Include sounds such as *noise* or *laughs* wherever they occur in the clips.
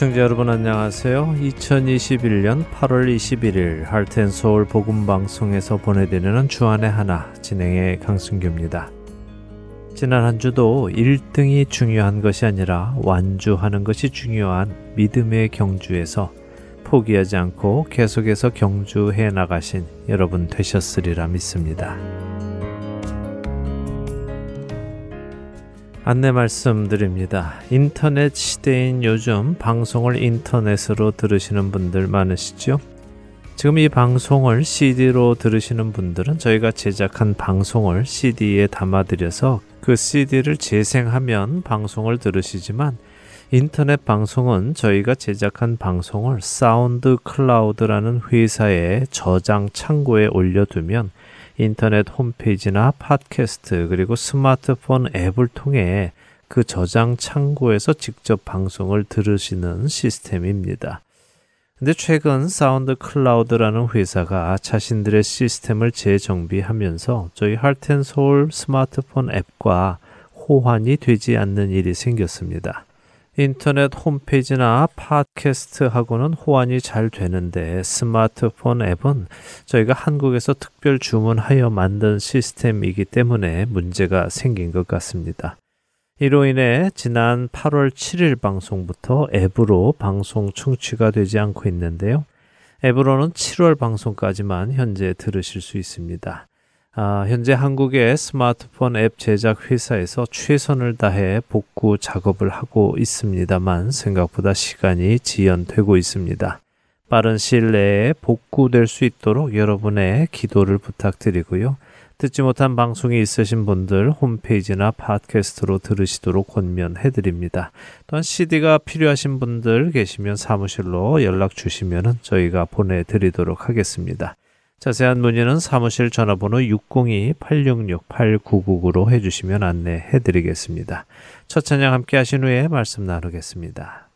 애청자 여러분 안녕하세요. 2021년 8월 21일 할텐 서울 복음 방송에서 보내드리는 주안의 하나 진행의 강승규입니다. 지난 한 주도 1등이 중요한 것이 아니라 완주하는 것이 중요한 믿음의 경주에서 포기하지 않고 계속해서 경주해 나가신 여러분 되셨으리라 믿습니다. 안내 말씀드립니다. 인터넷 시대인 요즘 방송을 인터넷으로 들으시는 분들 많으시죠? 지금 이 방송을 CD로 들으시는 분들은 저희가 제작한 방송을 CD에 담아드려서 그 CD를 재생하면 방송을 들으시지만 인터넷 방송은 저희가 제작한 방송을 사운드 클라우드라는 회사의 저장 창고에 올려두면 인터넷 홈페이지나 팟캐스트 그리고 스마트폰 앱을 통해 그 저장 창고에서 직접 방송을 들으시는 시스템입니다. 근데 최근 SoundCloud라는 회사가 자신들의 시스템을 재정비하면서 저희 할텐 서울 스마트폰 앱과 호환이 되지 않는 일이 생겼습니다. 인터넷 홈페이지나 팟캐스트하고는 호환이 잘 되는데 스마트폰 앱은 저희가 한국에서 특별 주문하여 만든 시스템이기 때문에 문제가 생긴 것 같습니다. 이로 인해 지난 8월 7일 방송부터 앱으로 방송 청취가 되지 않고 있는데요. 앱으로는 7월 방송까지만 현재 들으실 수 있습니다. 아, 현재 한국의 스마트폰 앱 제작 회사에서 최선을 다해 복구 작업을 하고 있습니다만 생각보다 시간이 지연되고 있습니다. 빠른 시일 내에 복구될 수 있도록 여러분의 기도를 부탁드리고요. 듣지 못한 방송이 있으신 분들 홈페이지나 팟캐스트로 들으시도록 권면해 드립니다. 또한 CD가 필요하신 분들 계시면 사무실로 연락 주시면 저희가 보내드리도록 하겠습니다. 자세한 문의는 사무실 전화번호 602-866-8999로 해주시면 안내해 드리겠습니다. 첫 찬양 함께 하신 후에 말씀 나누겠습니다.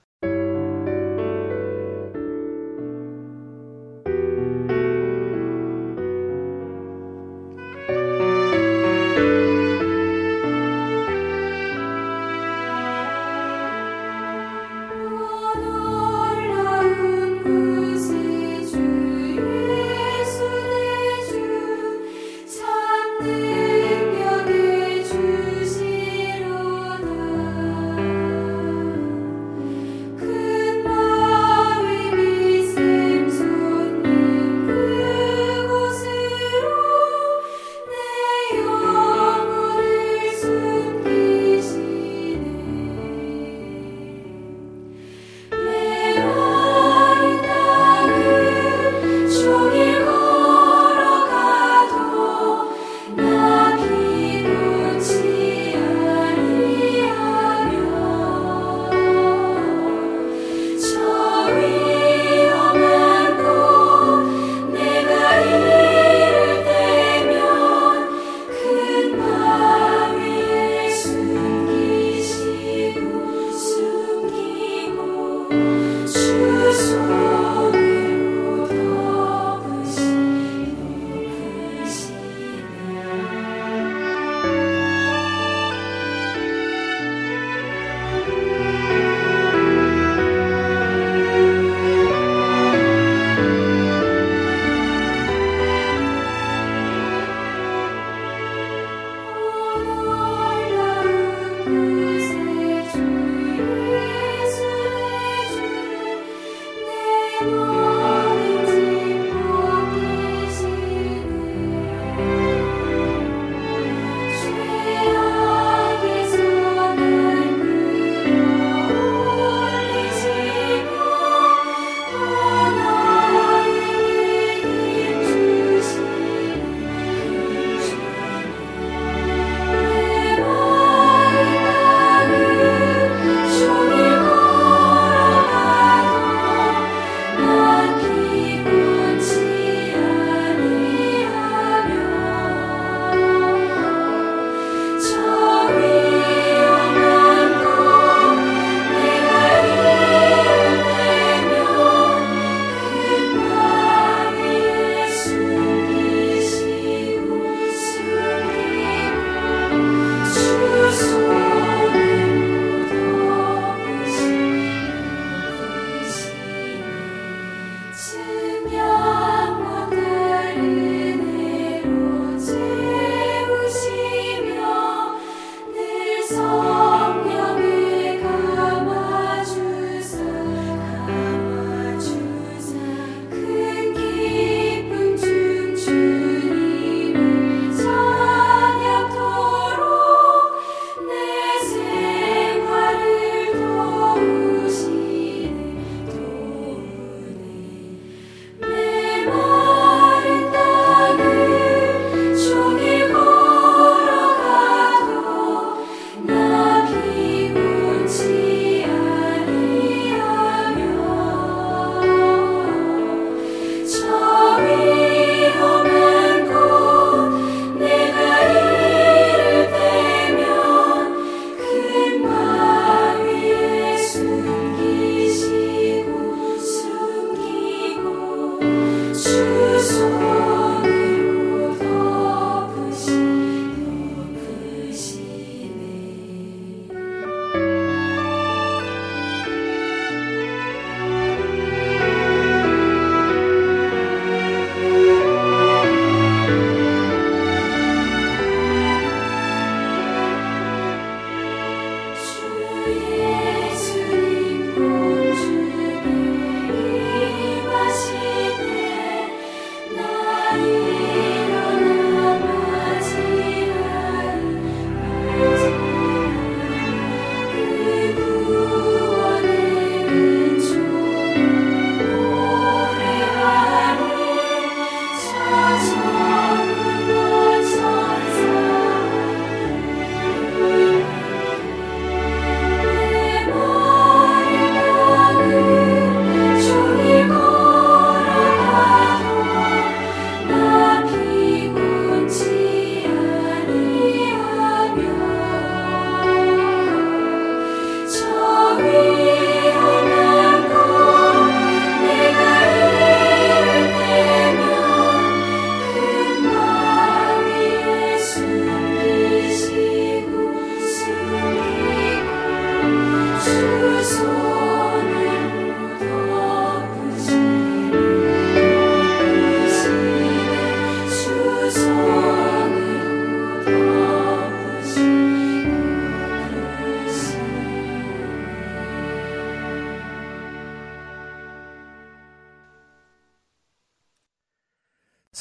Lord.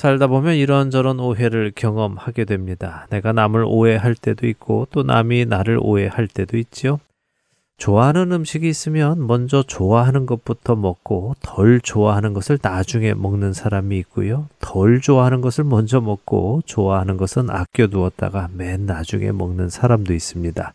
살다 보면 이런저런 오해를 경험하게 됩니다. 내가 남을 오해할 때도 있고 또 남이 나를 오해할 때도 있지요. 좋아하는 음식이 있으면 먼저 좋아하는 것부터 먹고 덜 좋아하는 것을 나중에 먹는 사람이 있고요. 덜 좋아하는 것을 먼저 먹고 좋아하는 것은 아껴두었다가 맨 나중에 먹는 사람도 있습니다.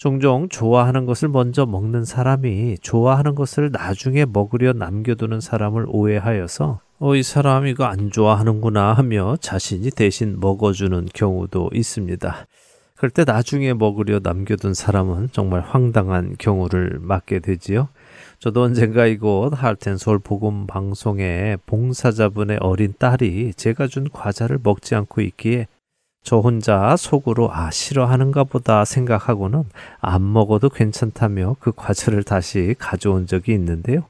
종종 좋아하는 것을 먼저 먹는 사람이 좋아하는 것을 나중에 먹으려 남겨두는 사람을 오해하여서 어, 이 사람 이거 안 좋아하는구나 하며 자신이 대신 먹어주는 경우도 있습니다. 그럴 때 나중에 먹으려 남겨둔 사람은 정말 황당한 경우를 맞게 되지요. 저도 언젠가 이곳 할텐솔 복음 방송에 봉사자분의 어린 딸이 제가 준 과자를 먹지 않고 있기에 저 혼자 속으로 아 싫어하는가 보다 생각하고는 안 먹어도 괜찮다며 그 과자를 다시 가져온 적이 있는데요.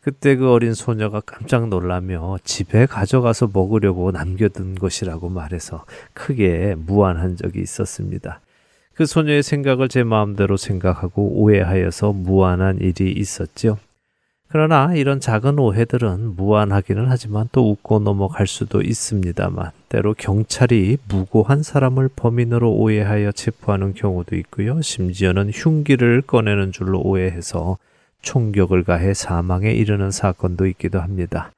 그때 그 어린 소녀가 깜짝 놀라며 집에 가져가서 먹으려고 남겨둔 것이라고 말해서 크게 무안한 적이 있었습니다. 그 소녀의 생각을 제 마음대로 생각하고 오해하여서 무안한 일이 있었지요. 그러나 이런 작은 오해들은 무안하기는 하지만 또 웃고 넘어갈 수도 있습니다만 때로 경찰이 무고한 사람을 범인으로 오해하여 체포하는 경우도 있고요. 심지어는 흉기를 꺼내는 줄로 오해해서 총격을 가해 사망에 이르는 사건도 있기도 합니다.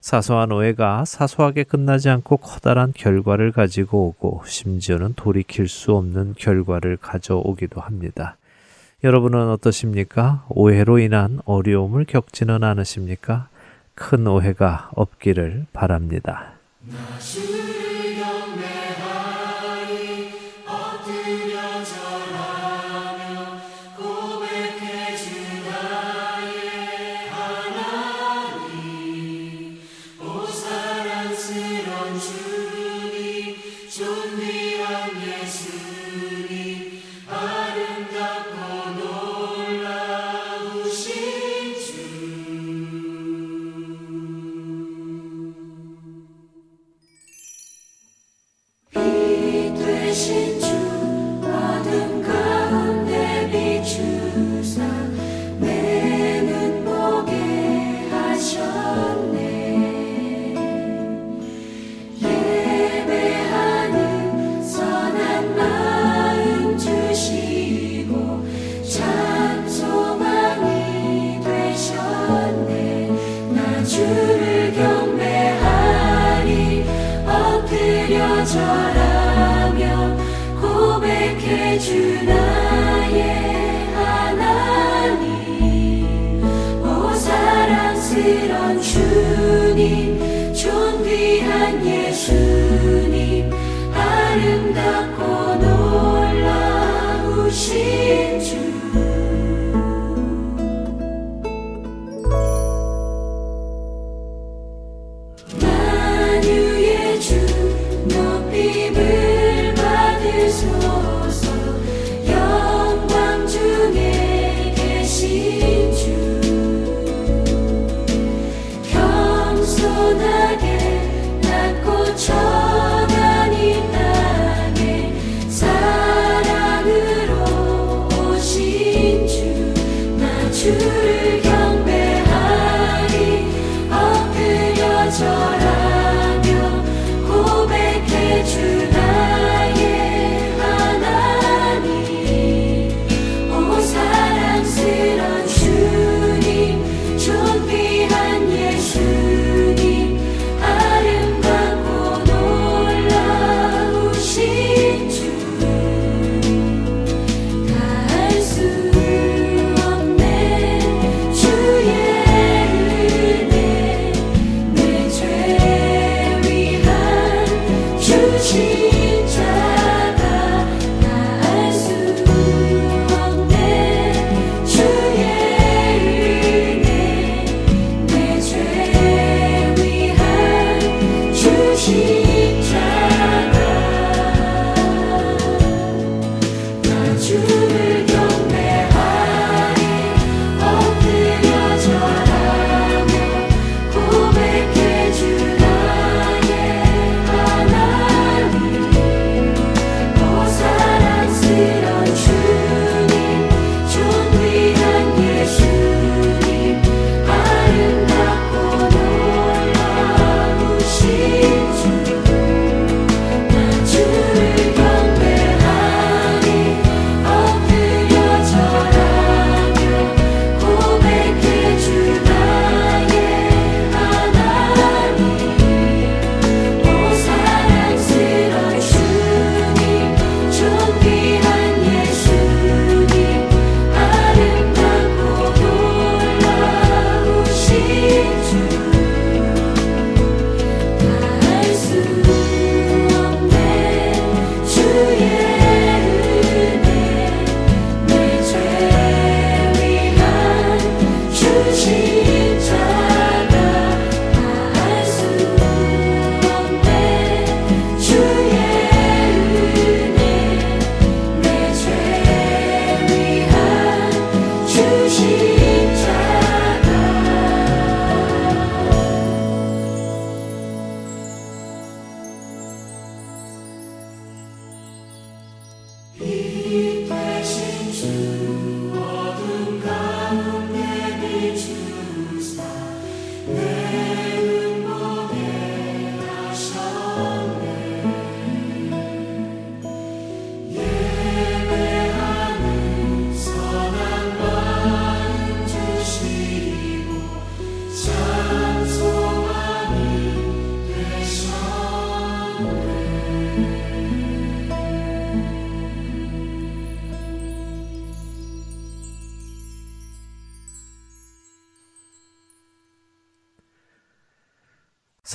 사소한 오해가 사소하게 끝나지 않고 커다란 결과를 가지고 오고 심지어는 돌이킬 수 없는 결과를 가져오기도 합니다. 여러분은 어떠십니까? 오해로 인한 어려움을 겪지는 않으십니까? 큰 오해가 없기를 바랍니다.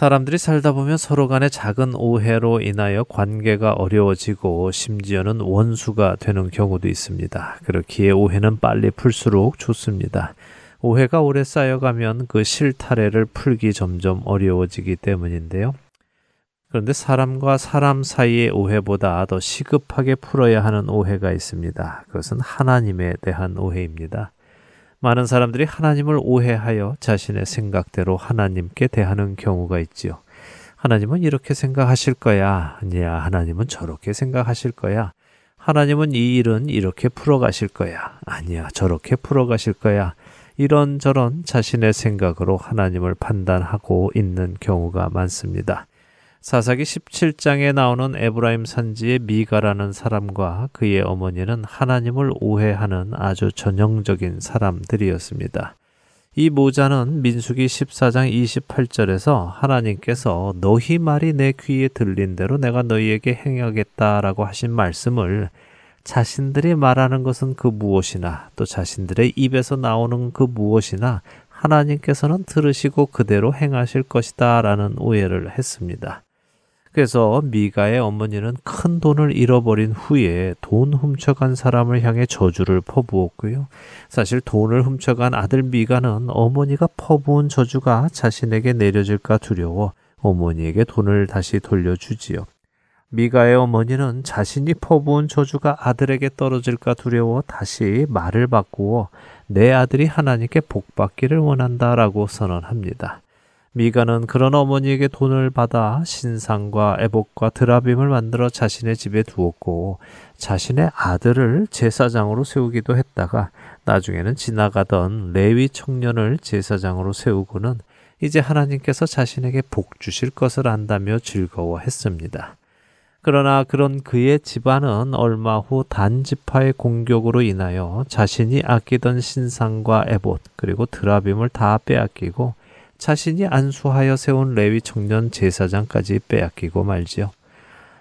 사람들이 살다 보면 서로 간의 작은 오해로 인하여 관계가 어려워지고 심지어는 원수가 되는 경우도 있습니다. 그렇기에 오해는 빨리 풀수록 좋습니다. 오해가 오래 쌓여가면 그 실타래를 풀기 점점 어려워지기 때문인데요. 그런데 사람과 사람 사이의 오해보다 더 시급하게 풀어야 하는 오해가 있습니다. 그것은 하나님에 대한 오해입니다. 많은 사람들이 하나님을 오해하여 자신의 생각대로 하나님께 대하는 경우가 있지요. 하나님은 이렇게 생각하실 거야. 아니야. 하나님은 저렇게 생각하실 거야. 하나님은 이 일은 이렇게 풀어가실 거야. 아니야. 저렇게 풀어가실 거야. 이런저런 자신의 생각으로 하나님을 판단하고 있는 경우가 많습니다. 사사기 17장에 나오는 에브라임 산지의 미가라는 사람과 그의 어머니는 하나님을 오해하는 아주 전형적인 사람들이었습니다. 이 모자는 민수기 14장 28절에서 하나님께서 너희 말이 내 귀에 들린 대로 내가 너희에게 행하겠다라고 하신 말씀을 자신들이 말하는 것은 그 무엇이나 또 자신들의 입에서 나오는 그 무엇이나 하나님께서는 들으시고 그대로 행하실 것이다 라는 오해를 했습니다. 그래서 미가의 어머니는 큰 돈을 잃어버린 후에 돈 훔쳐간 사람을 향해 저주를 퍼부었고요. 사실 돈을 훔쳐간 아들 미가는 어머니가 퍼부은 저주가 자신에게 내려질까 두려워 어머니에게 돈을 다시 돌려주지요. 미가의 어머니는 자신이 퍼부은 저주가 아들에게 떨어질까 두려워 다시 말을 바꾸어 내 아들이 하나님께 복받기를 원한다라고 선언합니다. 미가는 그런 어머니에게 돈을 받아 신상과 애복과 드라빔을 만들어 자신의 집에 두었고 자신의 아들을 제사장으로 세우기도 했다가 나중에는 지나가던 레위 청년을 제사장으로 세우고는 이제 하나님께서 자신에게 복 주실 것을 안다며 즐거워했습니다. 그러나 그런 그의 집안은 얼마 후 단지파의 공격으로 인하여 자신이 아끼던 신상과 에봇 그리고 드라빔을 다 빼앗기고 자신이 안수하여 세운 레위 청년 제사장까지 빼앗기고 말지요.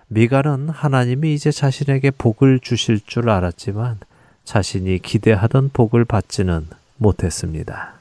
미갈은 하나님이 이제 자신에게 복을 주실 줄 알았지만 자신이 기대하던 복을 받지는 못했습니다.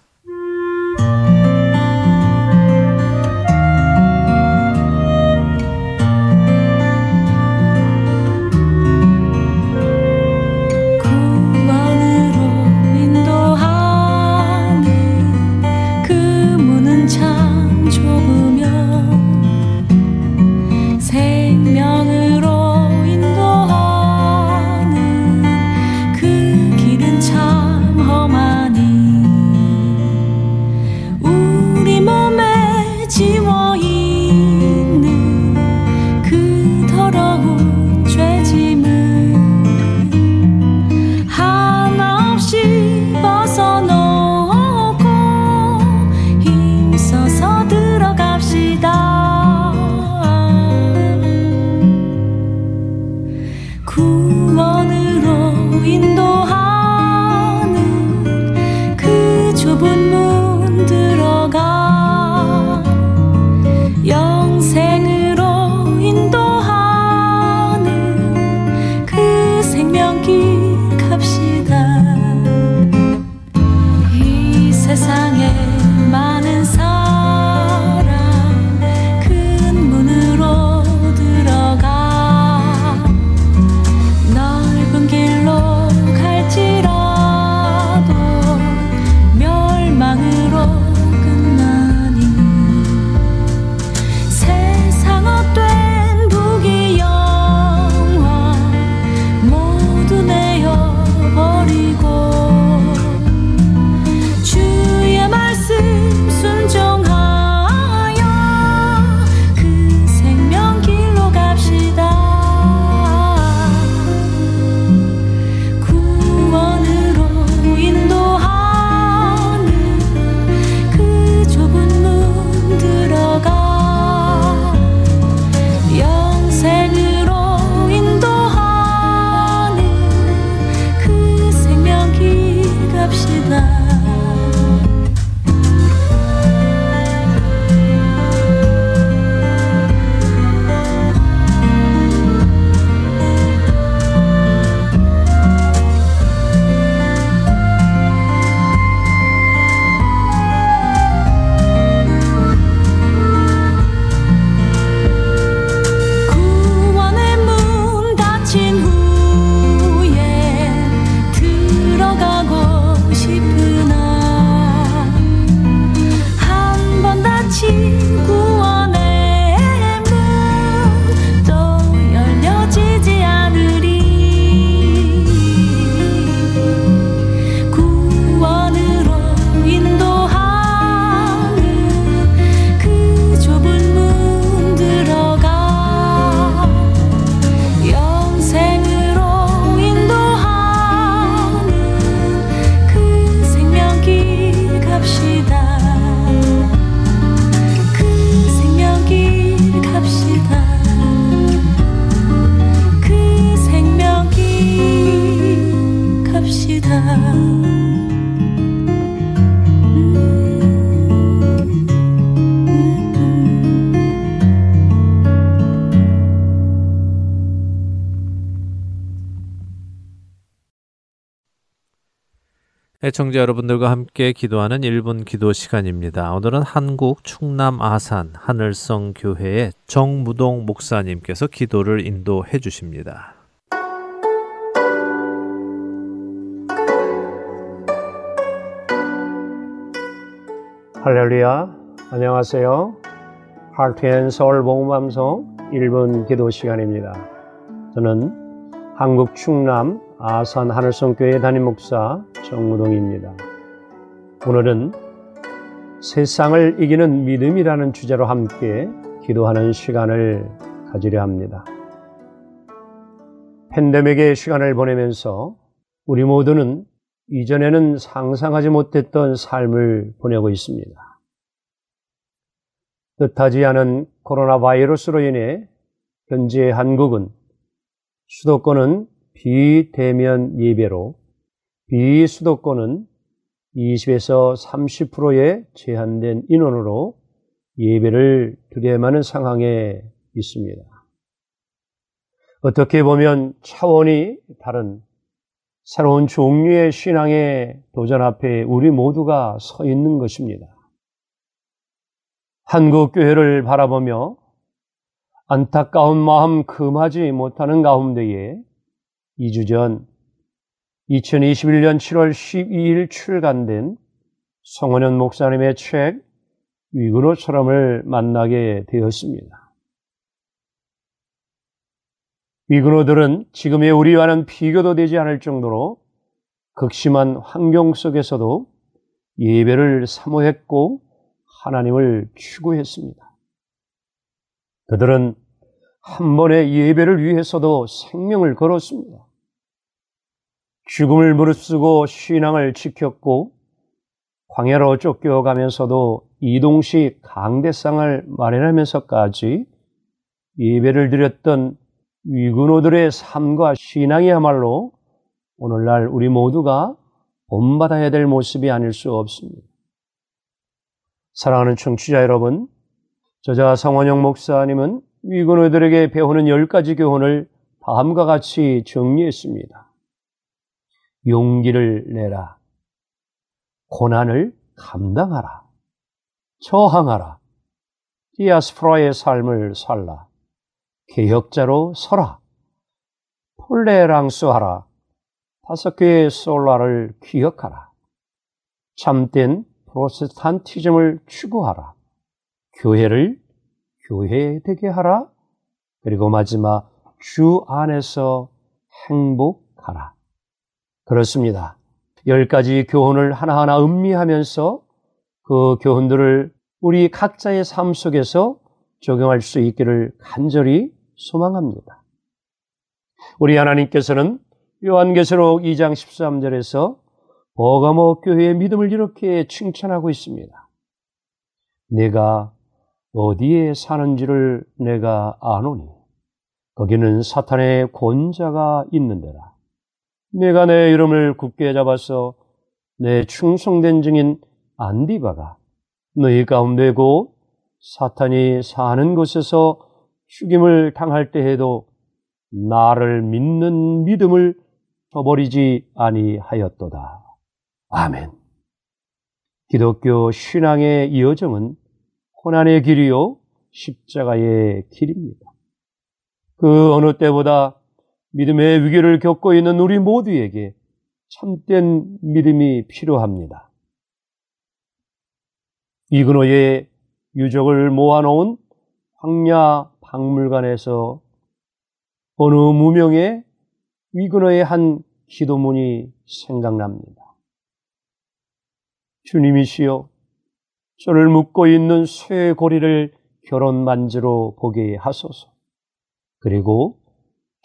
애청자 여러분들과 함께 기도하는 1분 기도 시간입니다. 오늘은 한국 충남 아산 하늘성 교회의 정무동 목사님께서 기도를 인도해 주십니다. 할렐루야. 안녕하세요. 하트앤 서울 복음방송 1분 기도 시간입니다. 저는 한국 충남 아산 하늘성교회 담임 목사 정무동입니다. 오늘은 세상을 이기는 믿음이라는 주제로 함께 기도하는 시간을 가지려 합니다. 팬데믹의 시간을 보내면서 우리 모두는 이전에는 상상하지 못했던 삶을 보내고 있습니다. 뜻하지 않은 코로나 바이러스로 인해 현재 한국은 수도권은 비대면 예배로 비수도권은 20에서 30%의 제한된 인원으로 예배를 드려야만 하는 상황에 있습니다. 어떻게 보면 차원이 다른 새로운 종류의 신앙의 도전 앞에 우리 모두가 서 있는 것입니다. 한국 교회를 바라보며 안타까운 마음 금하지 못하는 가운데에 2주 전 2021년 7월 12일 출간된 성원현 목사님의 책 위그노처럼을 만나게 되었습니다. 위그노들은 지금의 우리와는 비교도 되지 않을 정도로 극심한 환경 속에서도 예배를 사모했고 하나님을 추구했습니다. 그들은 한 번의 예배를 위해서도 생명을 걸었습니다. 죽음을 무릅쓰고 신앙을 지켰고 광야로 쫓겨가면서도 이동식 강대상을 마련하면서까지 예배를 드렸던 위근호들의 삶과 신앙이야말로 오늘날 우리 모두가 본받아야 될 모습이 아닐 수 없습니다. 사랑하는 청취자 여러분, 저자 성원영 목사님은 위근호들에게 배우는 열 가지 교훈을 다음과 같이 정리했습니다. 용기를 내라. 고난을 감당하라. 저항하라. 디아스프라의 삶을 살라. 개혁자로 서라. 톨레랑스하라. 다섯 개의 솔라를 기억하라. 참된 프로테스탄티즘을 추구하라. 교회를 교회 되게 하라. 그리고 마지막 주 안에서 행복하라. 그렇습니다. 열 가지 교훈을 하나하나 음미하면서 그 교훈들을 우리 각자의 삶 속에서 적용할 수 있기를 간절히 소망합니다. 우리 하나님께서는 요한계시록 2장 13절에서 버가모 교회의 믿음을 이렇게 칭찬하고 있습니다. 내가 어디에 사는지를 내가 아노니 거기는 사탄의 권자가 있는데라. 내가 내 이름을 굳게 잡아서 내 충성된 증인 안디바가 너희 가운데 고 사탄이 사는 곳에서 죽임을 당할 때에도 나를 믿는 믿음을 저버리지 아니하였도다. 아멘. 기독교 신앙의 여정은 고난의 길이요 십자가의 길입니다. 그 어느 때보다 믿음의 위기를 겪고 있는 우리 모두에게 참된 믿음이 필요합니다. 이근호의 유적을 모아놓은 황야 박물관에서 어느 무명의 위근호의 한 기도문이 생각납니다. 주님이시여, 저를 묶고 있는 쇠고리를 결혼 만지로 보게 하소서. 그리고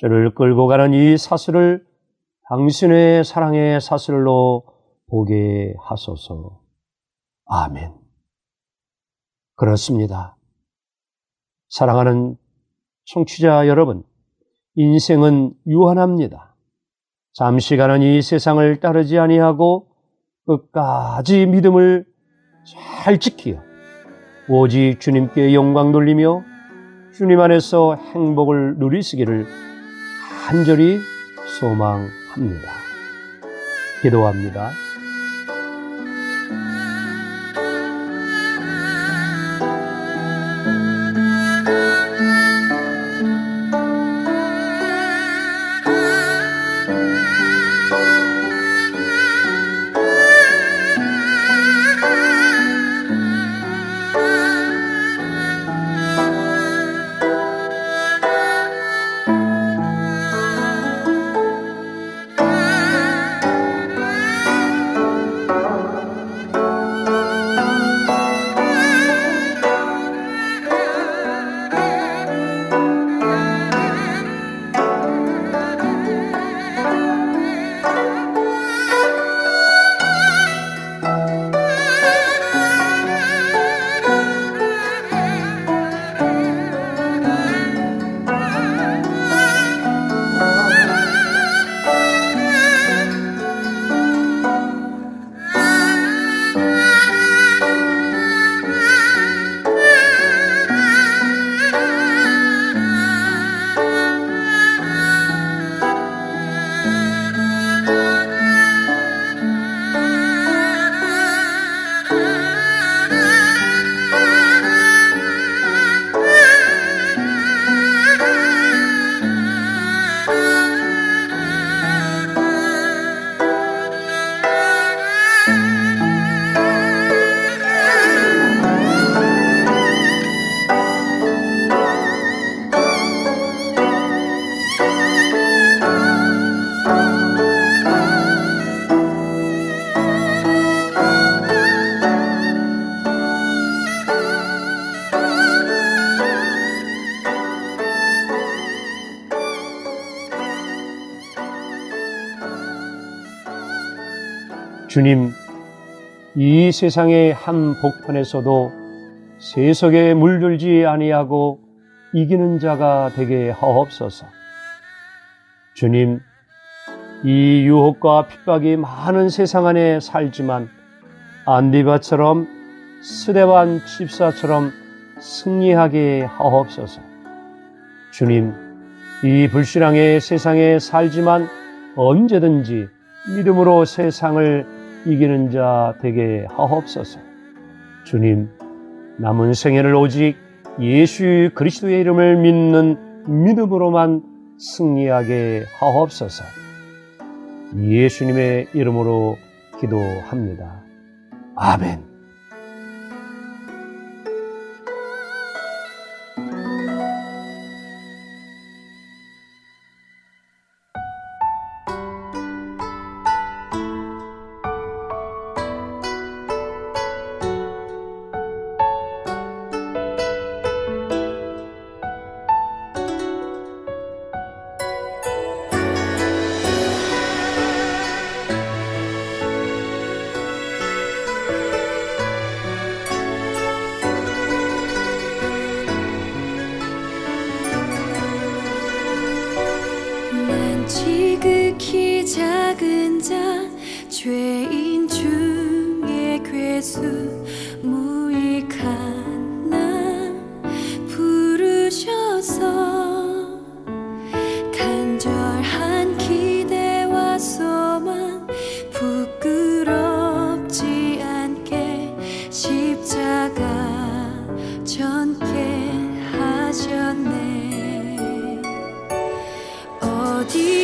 저를 끌고 가는 이 사슬을 당신의 사랑의 사슬로 보게 하소서. 아멘. 그렇습니다. 사랑하는 청취자 여러분, 인생은 유한합니다. 잠시 가는 이 세상을 따르지 아니하고 끝까지 믿음을 잘 지키어 오직 주님께 영광 돌리며 주님 안에서 행복을 누리시기를 간절히 소망합니다. 기도합니다. 주님, 이 세상의 한 복판에서도 세속에 물들지 아니하고 이기는 자가 되게 하옵소서. 주님, 이 유혹과 핍박이 많은 세상 안에 살지만 안디바처럼 스데반 집사처럼 승리하게 하옵소서. 주님, 이 불신앙의 세상에 살지만 언제든지 믿음으로 세상을 이기는 자 되게 하옵소서. 주님, 남은 생애를 오직 예수 그리스도의 이름을 믿는 믿음으로만 승리하게 하옵소서. 예수님의 이름으로 기도합니다. 아멘. deep.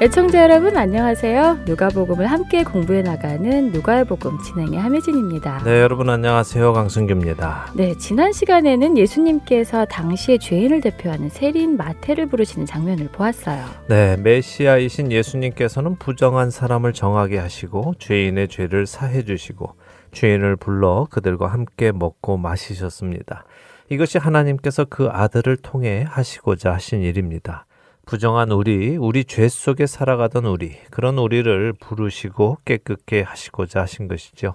애청자 여러분 안녕하세요. 누가복음을 함께 공부해 나가는 누가의 복음 진행의 함혜진입니다. 네, 여러분 안녕하세요. 강승규입니다. 네, 지난 시간에는 예수님께서 당시의 죄인을 대표하는 세리인 마태를 부르시는 장면을 보았어요. 네, 메시아이신 예수님께서는 부정한 사람을 정하게 하시고 죄인의 죄를 사해 주시고 죄인을 불러 그들과 함께 먹고 마시셨습니다. 이것이 하나님께서 그 아들을 통해 하시고자 하신 일입니다. 부정한 우리, 우리 죄 속에 살아가던 우리, 그런 우리를 부르시고 깨끗게 하시고자 하신 것이죠.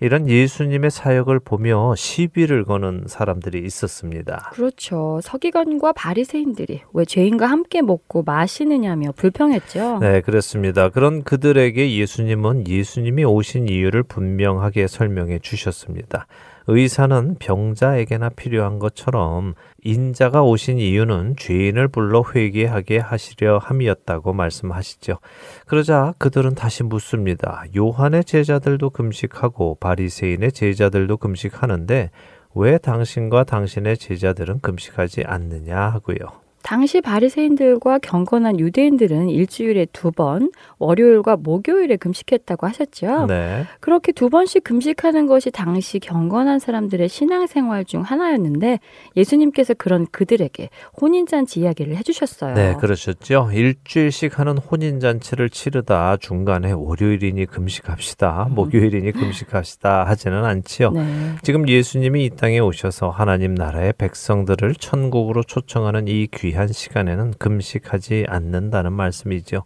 이런 예수님의 사역을 보며 시비를 거는 사람들이 있었습니다. 그렇죠. 서기관과 바리새인들이 왜 죄인과 함께 먹고 마시느냐며 불평했죠. 네, 그렇습니다. 그런 그들에게 예수님은 예수님이 오신 이유를 분명하게 설명해 주셨습니다. 의사는 병자에게나 필요한 것처럼 인자가 오신 이유는 죄인을 불러 회개하게 하시려 함이었다고 말씀하시죠. 그러자 그들은 다시 묻습니다. 요한의 제자들도 금식하고 바리새인의 제자들도 금식하는데 왜 당신과 당신의 제자들은 금식하지 않느냐 하고요. 당시 바리새인들과 경건한 유대인들은 일주일에 두 번, 월요일과 목요일에 금식했다고 하셨죠. 네. 그렇게 두 번씩 금식하는 것이 당시 경건한 사람들의 신앙생활 중 하나였는데 예수님께서 그런 그들에게 혼인잔치 이야기를 해주셨어요. 네, 그러셨죠. 일주일씩 하는 혼인잔치를 치르다 중간에 월요일이니 금식합시다, 목요일이니 금식합시다 하지는 않지요. 네. 지금 예수님이 이 땅에 오셔서 하나님 나라의 백성들을 천국으로 초청하는 이 귀한 시간에는 금식하지 않는다는 말씀이죠.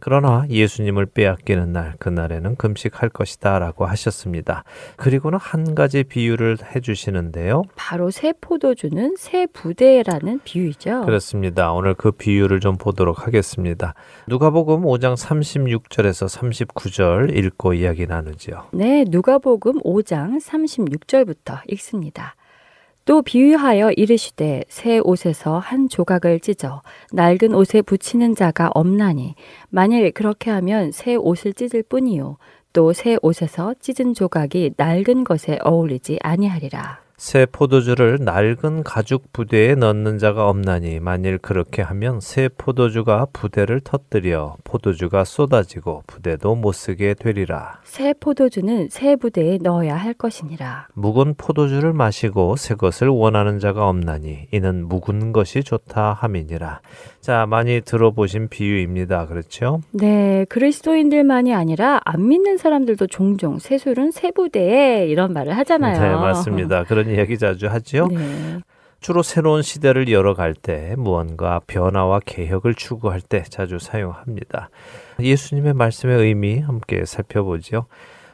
그러나 예수님을 빼앗기는 날, 그날에는 금식할 것이다 라고 하셨습니다. 그리고는 한 가지 비유를 해주시는데요. 바로 새 포도주는 새 부대라는 비유이죠. 그렇습니다. 오늘 그 비유를 좀 보도록 하겠습니다. 누가복음 5장 36절에서 39절 읽고 이야기 나누죠. 네, 누가복음 5장 36절부터 읽습니다. 또 비유하여 이르시되 새 옷에서 한 조각을 찢어 낡은 옷에 붙이는 자가 없나니 만일 그렇게 하면 새 옷을 찢을 뿐이요 또 새 옷에서 찢은 조각이 낡은 것에 어울리지 아니하리라. 새 포도주를 낡은 가죽 부대에 넣는 자가 없나니 만일 그렇게 하면 새 포도주가 부대를 터뜨려 포도주가 쏟아지고 부대도 못 쓰게 되리라. 새 포도주는 새 부대에 넣어야 할 것이니라. 묵은 포도주를 마시고 새 것을 원하는 자가 없나니 이는 묵은 것이 좋다 함이니라. 자, 많이 들어보신 비유입니다. 그렇죠? 네, 그리스도인들만이 아니라 안 믿는 사람들도 종종 새 술은 새 부대에 이런 말을 하잖아요. 네, 맞습니다. 그런 이야기 자주 하죠. 네. 주로 새로운 시대를 열어갈 때 무언가 변화와 개혁을 추구할 때 자주 사용합니다. 예수님의 말씀의 의미 함께 살펴보죠.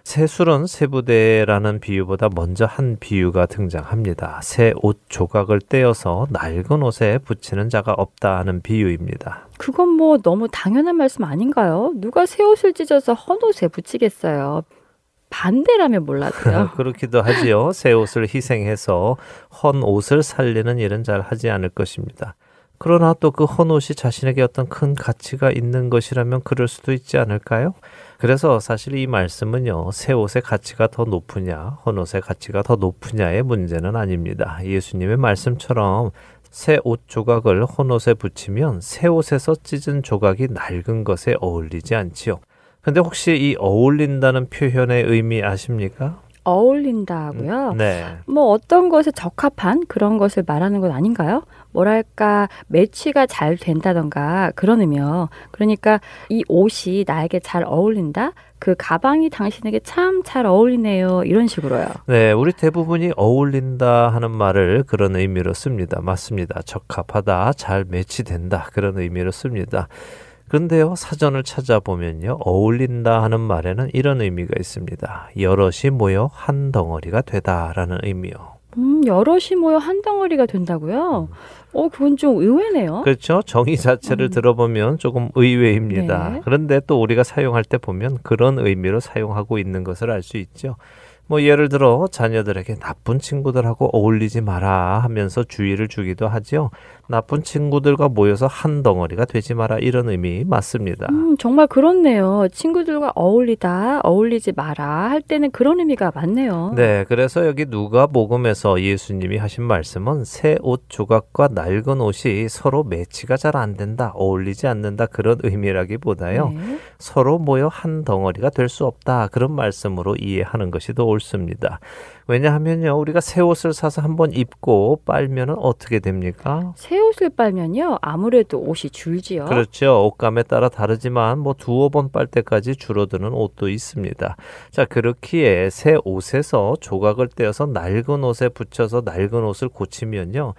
새술은 세부대라는 비유보다 먼저 한 비유가 등장합니다. 새 옷 조각을 떼어서 낡은 옷에 붙이는 자가 없다 하는 비유입니다. 그건 뭐 너무 당연한 말씀 아닌가요? 누가 새 옷을 찢어서 헌 옷에 붙이겠어요. 반대라면 몰라도요. *laughs* 그렇기도 하지요. 새 옷을 희생해서 헌 옷을 살리는 일은 잘 하지 않을 것입니다. 그러나 또 그 헌 옷이 자신에게 어떤 큰 가치가 있는 것이라면 그럴 수도 있지 않을까요? 그래서 사실 이 말씀은요, 새 옷의 가치가 더 높으냐, 헌 옷의 가치가 더 높으냐의 문제는 아닙니다. 예수님의 말씀처럼 새 옷 조각을 헌 옷에 붙이면 새 옷에서 찢은 조각이 낡은 것에 어울리지 않지요. 근데 혹시 이 어울린다는 표현의 의미 아십니까? 어울린다고요? 네. 뭐 어떤 것에 적합한 그런 것을 말하는 건 아닌가요? 뭐랄까 매치가 잘 된다던가 그런 의미요. 그러니까 이 옷이 나에게 잘 어울린다. 그 가방이 당신에게 참 잘 어울리네요. 이런 식으로요. 네, 우리 대부분이 어울린다 하는 말을 그런 의미로 씁니다. 맞습니다. 적합하다, 잘 매치된다 그런 의미로 씁니다. 그런데요, 사전을 찾아보면요, 어울린다 하는 말에는 이런 의미가 있습니다. 여럿이 모여 한 덩어리가 되다라는 의미요. 음, 여럿이 모여 한 덩어리가 된다고요? 어, 그건 좀 의외네요. 그렇죠. 정의 자체를 음. 들어보면 조금 의외입니다. 네. 그런데 또 우리가 사용할 때 보면 그런 의미로 사용하고 있는 것을 알 수 있죠. 뭐 예를 들어 자녀들에게 나쁜 친구들하고 어울리지 마라 하면서 주의를 주기도 하죠. 나쁜 친구들과 모여서 한 덩어리가 되지 마라 이런 의미 맞습니다. 음, 정말 그렇네요. 친구들과 어울리다, 어울리지 마라 할 때는 그런 의미가 많네요. 네, 그래서 여기 누가 복음에서 예수님이 하신 말씀은 새 옷 조각과 낡은 옷이 서로 매치가 잘 안 된다, 어울리지 않는다 그런 의미라기보다요. 네. 서로 모여 한 덩어리가 될 수 없다 그런 말씀으로 이해하는 것이 더 옳습니다. 왜냐하면요, 우리가 새 옷을 사서 한번 입고 빨면은 어떻게 됩니까? 새 옷을 빨면요, 아무래도 옷이 줄지요. 그렇죠. 옷감에 따라 다르지만 뭐 두어 번 빨 때까지 줄어드는 옷도 있습니다. 자, 그렇기에 새 옷에서 조각을 떼어서 낡은 옷에 붙여서 낡은 옷을 고치면요.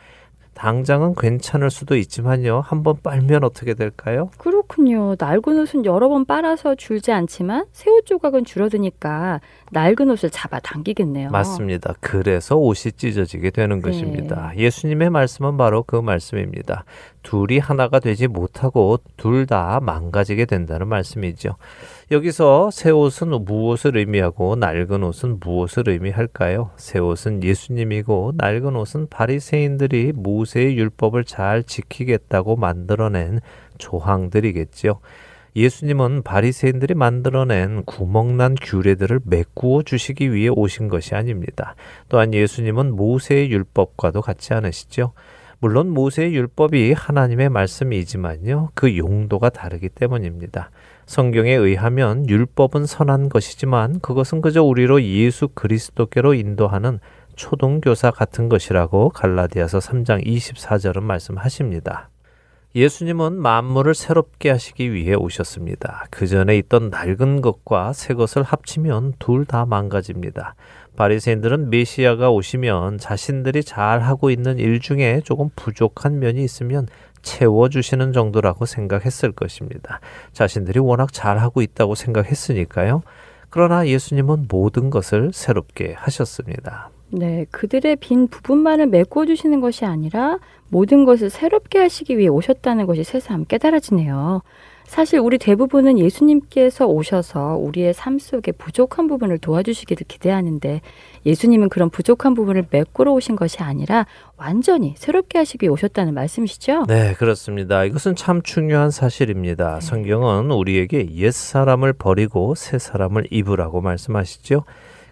당장은 괜찮을 수도 있지만요. 한번 빨면 어떻게 될까요? 그렇군요. 낡은 옷은 여러 번 빨아서 줄지 않지만 새 옷 조각은 줄어드니까 낡은 옷을 잡아 당기겠네요. 맞습니다. 그래서 옷이 찢어지게 되는 네. 것입니다. 예수님의 말씀은 바로 그 말씀입니다. 둘이 하나가 되지 못하고 둘 다 망가지게 된다는 말씀이죠. 여기서 새 옷은 무엇을 의미하고 낡은 옷은 무엇을 의미할까요? 새 옷은 예수님이고 낡은 옷은 바리새인들이 모세의 율법을 잘 지키겠다고 만들어낸 조항들이겠지요. 예수님은 바리새인들이 만들어낸 구멍난 규례들을 메꾸어 주시기 위해 오신 것이 아닙니다. 또한 예수님은 모세의 율법과도 같지 않으시죠. 물론 모세의 율법이 하나님의 말씀이지만요. 그 용도가 다르기 때문입니다. 성경에 의하면 율법은 선한 것이지만 그것은 그저 우리로 예수 그리스도께로 인도하는 초등교사 같은 것이라고 갈라디아서 3장 24절은 말씀하십니다. 예수님은 만물을 새롭게 하시기 위해 오셨습니다. 그 전에 있던 낡은 것과 새 것을 합치면 둘 다 망가집니다. 바리새인들은 메시아가 오시면 자신들이 잘 하고 있는 일 중에 조금 부족한 면이 있으면 채워 주시는 정도라고 생각했을 것입니다. 자신들이 워낙 잘 하고 있다고 생각했으니까요. 그러나 예수님은 모든 것을 새롭게 하셨습니다. 네, 그들의 빈 부분만을 메꿔주시는 것이 아니라 모든 것을 새롭게 하시기 위해 오셨다는 것이 새삼 깨달아지네요. 사실 우리 대부분은 예수님께서 오셔서 우리의 삶 속에 부족한 부분을 도와주시기를 기대하는데 예수님은 그런 부족한 부분을 메꾸러 오신 것이 아니라 완전히 새롭게 하시기 오셨다는 말씀이시죠? 네, 그렇습니다. 이것은 참 중요한 사실입니다. 성경은 우리에게 옛 사람을 버리고 새 사람을 입으라고 말씀하시죠.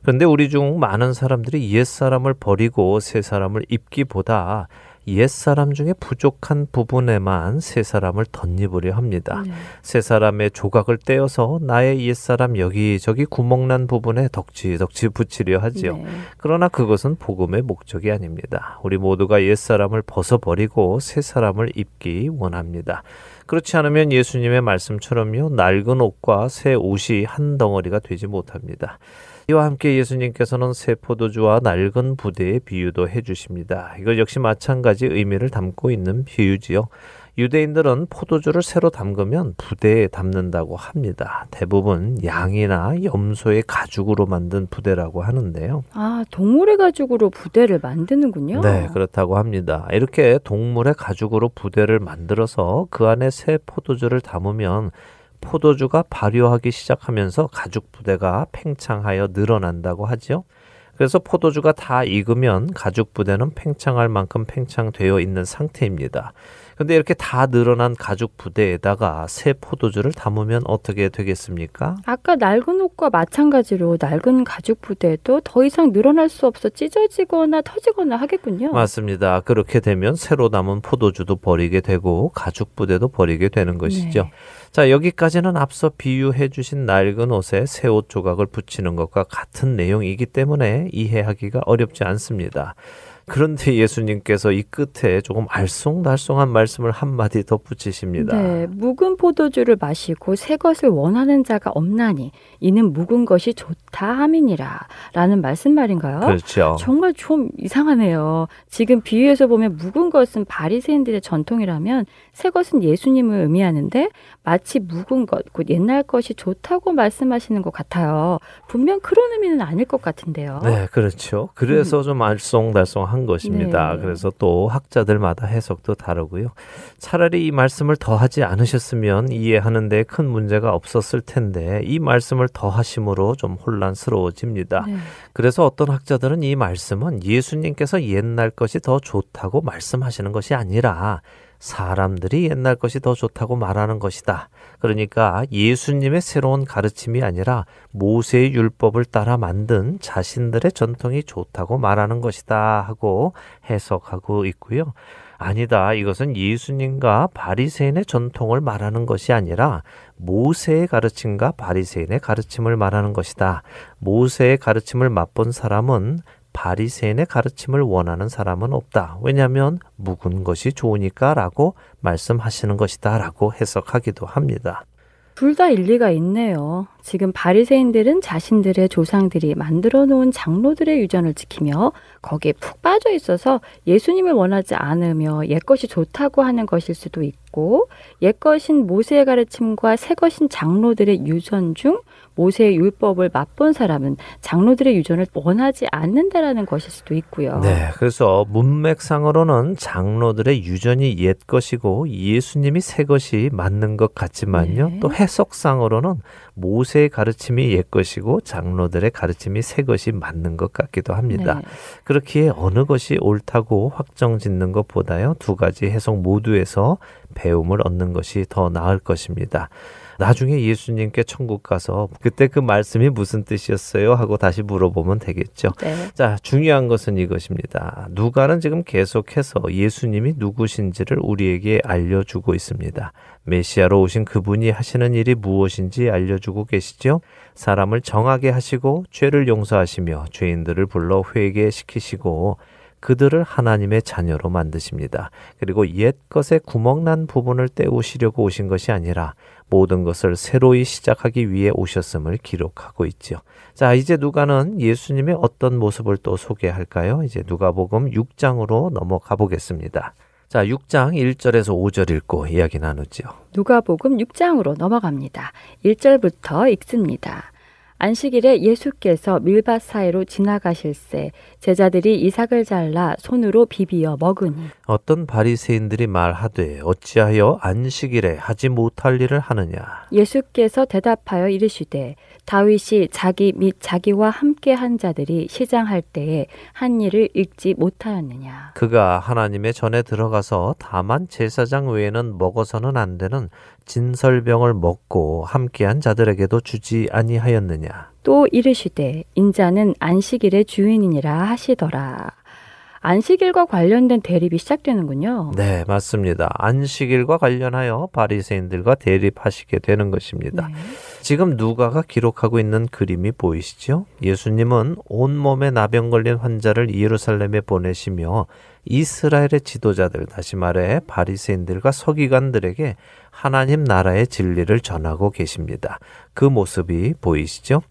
그런데 우리 중 많은 사람들이 옛 사람을 버리고 새 사람을 입기보다 옛 사람 중에 부족한 부분에만 새 사람을 덧입으려 합니다. 네. 새 사람의 조각을 떼어서 나의 옛 사람 여기저기 구멍난 부분에 덕지덕지 붙이려 하지요. 네. 그러나 그것은 복음의 목적이 아닙니다. 우리 모두가 옛 사람을 벗어버리고 새 사람을 입기 원합니다. 그렇지 않으면 예수님의 말씀처럼요, 낡은 옷과 새 옷이 한 덩어리가 되지 못합니다. 이와 함께 예수님께서는 새 포도주와 낡은 부대의 비유도 해주십니다. 이것 역시 마찬가지 의미를 담고 있는 비유지요. 유대인들은 포도주를 새로 담그면 부대에 담는다고 합니다. 대부분 양이나 염소의 가죽으로 만든 부대라고 하는데요. 아, 동물의 가죽으로 부대를 만드는군요. 네, 그렇다고 합니다. 이렇게 동물의 가죽으로 부대를 만들어서 그 안에 새 포도주를 담으면 포도주가 발효하기 시작하면서 가죽 부대가 팽창하여 늘어난다고 하지요. 그래서 포도주가 다 익으면 가죽 부대는 팽창할 만큼 팽창되어 있는 상태입니다. 근데 이렇게 다 늘어난 가죽 부대에다가 새 포도주를 담으면 어떻게 되겠습니까? 아까 낡은 옷과 마찬가지로 낡은 가죽 부대도 더 이상 늘어날 수 없어 찢어지거나 터지거나 하겠군요. 맞습니다. 그렇게 되면 새로 담은 포도주도 버리게 되고 가죽 부대도 버리게 되는 것이죠. 네. 자, 여기까지는 앞서 비유해 주신 낡은 옷에 새 옷 조각을 붙이는 것과 같은 내용이기 때문에 이해하기가 어렵지 않습니다. 그런데 예수님께서 이 끝에 조금 알쏭달쏭한 말씀을 한마디 덧붙이십니다. 네, 묵은 포도주를 마시고 새 것을 원하는 자가 없나니 이는 묵은 것이 좋다 함이니라 라는 말씀 말인가요? 그렇죠. 정말 좀 이상하네요. 지금 비유에서 보면 묵은 것은 바리새인들의 전통이라면 새 것은 예수님을 의미하는데 마치 묵은 것, 곧 옛날 것이 좋다고 말씀하시는 것 같아요. 분명 그런 의미는 아닐 것 같은데요. 네, 그렇죠. 그래서 좀 알쏭달쏭한 것입니다. 네. 그래서 또 학자들마다 해석도 다르고요. 차라리 이 말씀을 더 하지 않으셨으면 이해하는데 큰 문제가 없었을 텐데 이 말씀을 더 하심으로 좀 혼란스러워집니다. 네. 그래서 어떤 학자들은 이 말씀은 예수님께서 옛날 것이 더 좋다고 말씀하시는 것이 아니라 사람들이 옛날 것이 더 좋다고 말하는 것이다. 그러니까 예수님의 새로운 가르침이 아니라 모세의 율법을 따라 만든 자신들의 전통이 좋다고 말하는 것이다 하고 해석하고 있고요. 아니다. 이것은 예수님과 바리새인의 전통을 말하는 것이 아니라 모세의 가르침과 바리새인의 가르침을 말하는 것이다. 모세의 가르침을 맛본 사람은 바리새인의 가르침을 원하는 사람은 없다. 왜냐하면 묵은 것이 좋으니까라고 말씀하시는 것이다라고 해석하기도 합니다. 둘 다 일리가 있네요. 지금 바리새인들은 자신들의 조상들이 만들어 놓은 장로들의 유전을 지키며 거기에 푹 빠져 있어서 예수님을 원하지 않으며 옛것이 좋다고 하는 것일 수도 있고 옛것인 모세의 가르침과 새것인 장로들의 유전 중 모세의 율법을 맛본 사람은 장로들의 유전을 원하지 않는다라는 것일 수도 있고요. 네, 그래서 문맥상으로는 장로들의 유전이 옛 것이고 예수님이 새 것이 맞는 것 같지만요. 네. 또 해석상으로는 모세의 가르침이 옛 것이고 장로들의 가르침이 새 것이 맞는 것 같기도 합니다. 네. 그렇기에 어느 것이 옳다고 확정 짓는 것보다요. 두 가지 해석 모두에서 배움을 얻는 것이 더 나을 것입니다. 나중에 예수님께 천국 가서 그때 그 말씀이 무슨 뜻이었어요? 하고 다시 물어보면 되겠죠. 네. 자, 중요한 것은 이것입니다. 누가는 지금 계속해서 예수님이 누구신지를 우리에게 알려주고 있습니다. 메시아로 오신 그분이 하시는 일이 무엇인지 알려주고 계시죠? 사람을 정하게 하시고 죄를 용서하시며 죄인들을 불러 회개시키시고 그들을 하나님의 자녀로 만드십니다. 그리고 옛 것에 구멍난 부분을 때우시려고 오신 것이 아니라 모든 것을 새로이 시작하기 위해 오셨음을 기록하고 있죠. 자, 이제 누가는 예수님의 어떤 모습을 또 소개할까요? 이제 누가복음 6장으로 넘어가 보겠습니다. 자, 6장 1절에서 5절 읽고 이야기 나누죠. 누가복음 6장으로 넘어갑니다. 1절부터 읽습니다. 안식일에 예수께서 밀밭 사이로 지나가실새 제자들이 이삭을 잘라 손으로 비비어 먹으니. 어떤 바리새인들이 말하되 어찌하여 안식일에 하지 못할 일을 하느냐? 예수께서 대답하여 이르시되 다윗이 자기 및 자기와 함께 한 자들이 시장할 때에 한 일을 읽지 못하였느냐? 그가 하나님의 전에 들어가서 다만 제사장 외에는 먹어서는 안 되는 진설병을 먹고 함께한 자들에게도 주지 아니하였느냐 또 이르시되 인자는 안식일의 주인이니라 하시더라 안식일과 관련된 대립이 시작되는군요. 네, 맞습니다. 안식일과 관련하여 바리새인들과 대립하시게 되는 것입니다. 네. 지금 누가가 기록하고 있는 그림이 보이시죠? 예수님은 온몸에 나병 걸린 환자를 예루살렘에 보내시며 이스라엘의 지도자들 다시 말해 바리새인들과 서기관들에게 하나님 나라의 진리를 전하고 계십니다. 그 모습이 보이시죠?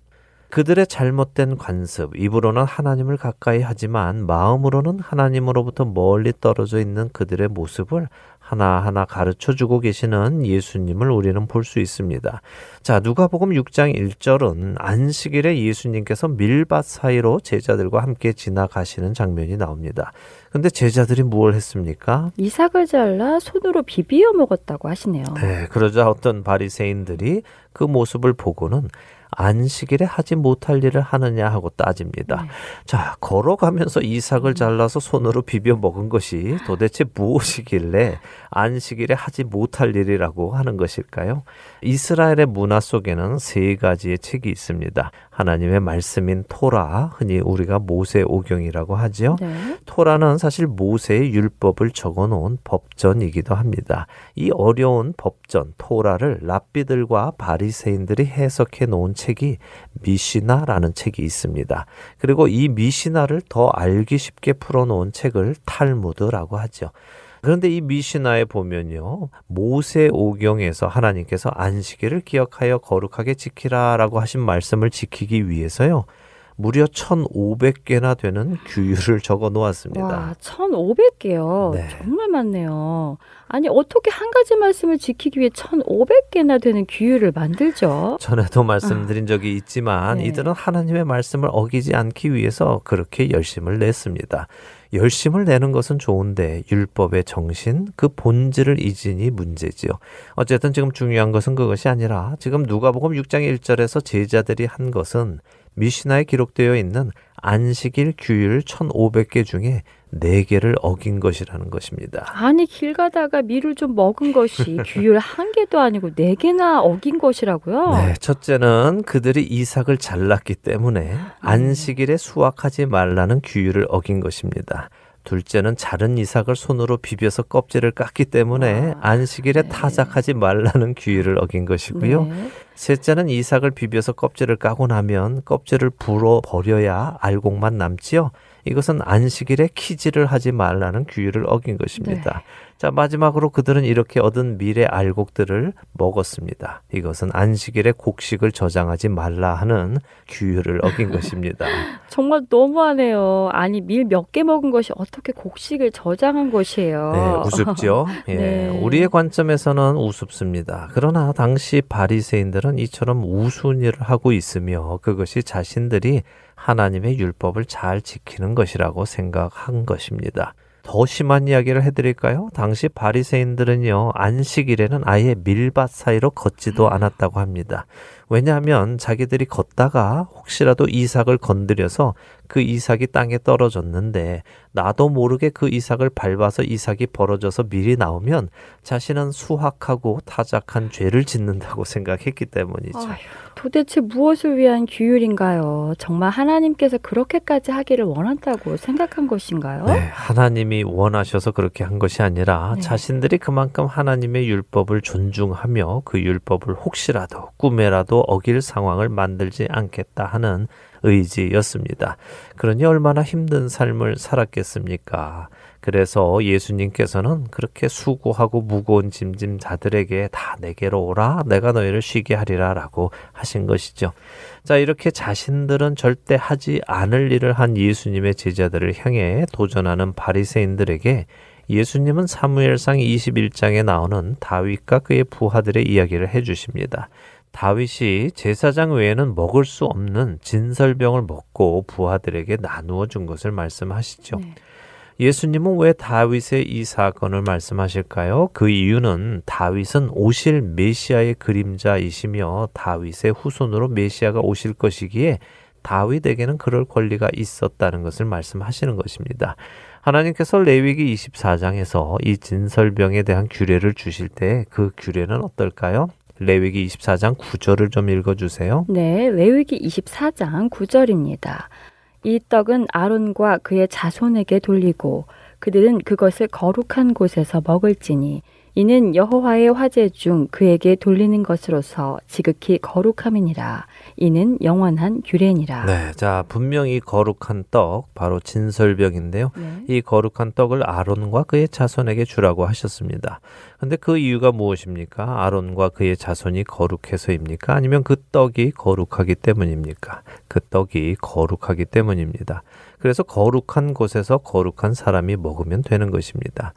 그들의 잘못된 관습, 입으로는 하나님을 가까이 하지만 마음으로는 하나님으로부터 멀리 떨어져 있는 그들의 모습을 하나하나 가르쳐 주고 계시는 예수님을 우리는 볼 수 있습니다. 자, 누가복음 6장 1절은 안식일에 예수님께서 밀밭 사이로 제자들과 함께 지나가시는 장면이 나옵니다. 근데 제자들이 무엇을 했습니까? 이삭을 잘라 손으로 비비어 먹었다고 하시네요. 네, 그러자 어떤 바리새인들이 그 모습을 보고는 안식일에 하지 못할 일을 하느냐 하고 따집니다. 네. 자, 걸어가면서 이삭을 잘라서 손으로 비벼 먹은 것이 도대체 무엇이길래 안식일에 하지 못할 일이라고 하는 것일까요? 이스라엘의 문화 속에는 세 가지의 책이 있습니다. 하나님의 말씀인 토라, 흔히 우리가 모세 오경이라고 하지요. 네. 토라는 사실 모세의 율법을 적어 놓은 법전이기도 합니다. 이 어려운 법전 토라를 랍비들과 바리새인들이 해석해 놓은 책이 미시나라는 책이 있습니다. 그리고 이 미시나를 더 알기 쉽게 풀어 놓은 책을 탈무드라고 하죠. 그런데 이 미시나에 보면요. 모세 오경에서 하나님께서 안식일을 기억하여 거룩하게 지키라라고 하신 말씀을 지키기 위해서요. 무려 1,500개나 되는 규율을 적어 놓았습니다. 와, 1,500개요. 네. 정말 많네요. 아니, 어떻게 한 가지 말씀을 지키기 위해 1,500개나 되는 규율을 만들죠? 전에도 말씀드린 적이 있지만 네. 이들은 하나님의 말씀을 어기지 않기 위해서 그렇게 열심을 냈습니다. 열심을 내는 것은 좋은데 율법의 정신, 그 본질을 잊으니 문제지요. 어쨌든 지금 중요한 것은 그것이 아니라 지금 누가복음 6장 1절에서 제자들이 한 것은 미시나에 기록되어 있는 안식일 규율 1500개 중에 4개를 어긴 것이라는 것입니다. 아니, 길 가다가 밀을 좀 먹은 것이 *laughs* 규율 한 개도 아니고 네 개나 어긴 것이라고요? 네, 첫째는 그들이 이삭을 잘랐기 때문에 안식일에 수확하지 말라는 규율을 어긴 것입니다. 둘째는 자른 이삭을 손으로 비벼서 껍질을 깠기 때문에 안식일에 타작하지 말라는 규율을 어긴 것이고요. 네. 셋째는 이삭을 비벼서 껍질을 까고 나면 껍질을 불어 버려야 알곡만 남지요. 이것은 안식일에 키질을 하지 말라는 규율을 어긴 것입니다. 자, 마지막으로 그들은 이렇게 얻은 밀의 알곡들을 먹었습니다. 이것은 안식일에 곡식을 저장하지 말라 하는 규율을 어긴 *laughs* 것입니다. 정말 너무하네요. 아니, 밀 몇 개 먹은 것이 어떻게 곡식을 저장한 것이에요? 네, 우습죠. *laughs* 예, 네. 우리의 관점에서는 우습습니다. 그러나 당시 바리새인들은 이처럼 우스운 일을 하고 있으며 그것이 자신들이 하나님의 율법을 잘 지키는 것이라고 생각한 것입니다. 더 심한 이야기를 해드릴까요? 당시 바리새인들은요 안식일에는 아예 밀밭 사이로 걷지도 않았다고 합니다. 왜냐하면 자기들이 걷다가 혹시라도 이삭을 건드려서 그 이삭이 땅에 떨어졌는데 나도 모르게 그 이삭을 밟아서 이삭이 벌어져서 밀이 나오면 자신은 수확하고 타작한 죄를 짓는다고 *laughs* 생각했기 때문이죠. 아휴, 도대체 무엇을 위한 규율인가요? 정말 하나님께서 그렇게까지 하기를 원한다고 생각한 것인가요? 네, 하나님이 원하셔서 그렇게 한 것이 아니라 네. 자신들이 그만큼 하나님의 율법을 존중하며 그 율법을 혹시라도 꿈에라도 어길 상황을 만들지 않겠다 하는 의지였습니다. 그러니 얼마나 힘든 삶을 살았겠습니까? 그래서 예수님께서는 그렇게 수고하고 무거운 짐진 자들에게 다 내게로 오라 내가 너희를 쉬게 하리라 라고 하신 것이죠. 자, 이렇게 자신들은 절대 하지 않을 일을 한 예수님의 제자들을 향해 도전하는 바리새인들에게 예수님은 사무엘상 21장에 나오는 다윗과 그의 부하들의 이야기를 해 주십니다. 다윗이 제사장 외에는 먹을 수 없는 진설병을 먹고 부하들에게 나누어 준 것을 말씀하시죠. 네. 예수님은 왜 다윗의 이 사건을 말씀하실까요? 그 이유는 다윗은 오실 메시아의 그림자이시며 다윗의 후손으로 메시아가 오실 것이기에 다윗에게는 그럴 권리가 있었다는 것을 말씀하시는 것입니다. 하나님께서 레위기 24장에서 이 진설병에 대한 규례를 주실 때 그 규례는 어떨까요? 레위기 24장 9절을 좀 읽어 주세요. 네, 레위기 24장 9절입니다. 이 떡은 아론과 그의 자손에게 돌리고 그들은 그것을 거룩한 곳에서 먹을지니 이는 여호와의 화제 중 그에게 돌리는 것으로서 지극히 거룩함이니라. 이는 영원한 규례니라. 네, 자 분명히 거룩한 떡 바로 진설병인데요. 네. 이 거룩한 떡을 아론과 그의 자손에게 주라고 하셨습니다. 근데 그 이유가 무엇입니까? 아론과 그의 자손이 거룩해서입니까? 아니면 그 떡이 거룩하기 때문입니까? 그 떡이 거룩하기 때문입니다. 그래서 거룩한 곳에서 거룩한 사람이 먹으면 되는 것입니다.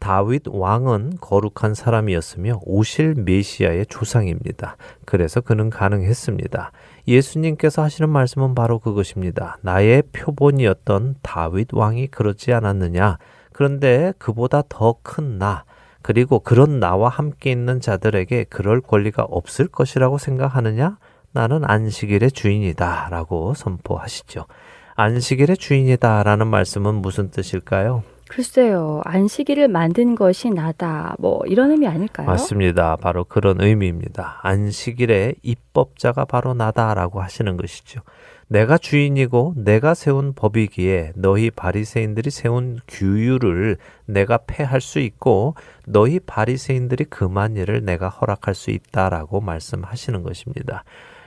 다윗 왕은 거룩한 사람이었으며 오실 메시아의 조상입니다. 그래서 그는 가능했습니다. 예수님께서 하시는 말씀은 바로 그것입니다. 나의 표본이었던 다윗 왕이 그러지 않았느냐? 그런데 그보다 더 큰 나, 그리고 그런 나와 함께 있는 자들에게 그럴 권리가 없을 것이라고 생각하느냐? 나는 안식일의 주인이다. 라고 선포하시죠. 안식일의 주인이다. 라는 말씀은 무슨 뜻일까요? 글쎄요, 안식일을 만든 것이 나다. 뭐 이런 의미 아닐까요? 맞습니다. 바로 그런 의미입니다. 안식일의 입법자가 바로 나다라고 하시는 것이죠. 내가 주인이고 내가 세운 법이기에 너희 바리새인들이 세운 규율을 내가 폐할 수 있고 너희 바리새인들이 금한 일을 내가 허락할 수 있다라고 말씀하시는 것입니다.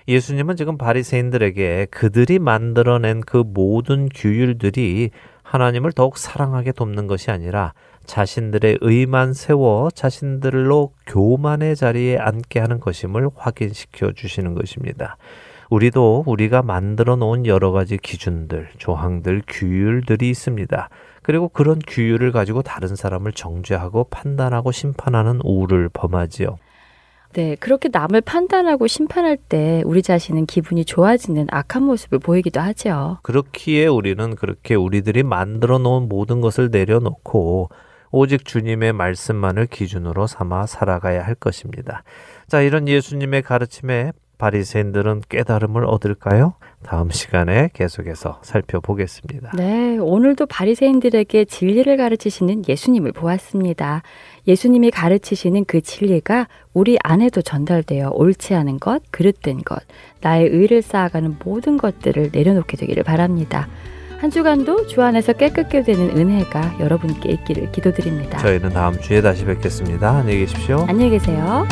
예수님은 지금 바리새인들에게 그들이 만들어낸 그 모든 규율들이 하나님을 더욱 사랑하게 돕는 것이 아니라 자신들의 의만 세워 자신들로 교만의 자리에 앉게 하는 것임을 확인시켜 주시는 것입니다. 우리도 우리가 만들어 놓은 여러 가지 기준들, 조항들, 규율들이 있습니다. 그리고 그런 규율을 가지고 다른 사람을 정죄하고 판단하고 심판하는 우를 범하지요. 네, 그렇게 남을 판단하고 심판할 때 우리 자신은 기분이 좋아지는 악한 모습을 보이기도 하죠. 그렇기에 우리는 그렇게 우리들이 만들어 놓은 모든 것을 내려놓고 오직 주님의 말씀만을 기준으로 삼아 살아가야 할 것입니다. 자, 이런 예수님의 가르침에 바리새인들은 깨달음을 얻을까요? 다음 시간에 계속해서 살펴보겠습니다. 네, 오늘도 바리새인들에게 진리를 가르치시는 예수님을 보았습니다. 예수님이 가르치시는 그 진리가 우리 안에도 전달되어 옳지 않은 것, 그릇된 것, 나의 의를 쌓아가는 모든 것들을 내려놓게 되기를 바랍니다. 한 주간도 주 안에서 깨끗게 되는 은혜가 여러분께 있기를 기도드립니다. 저희는 다음 주에 다시 뵙겠습니다. 안녕히 계십시오. 안녕히 계세요.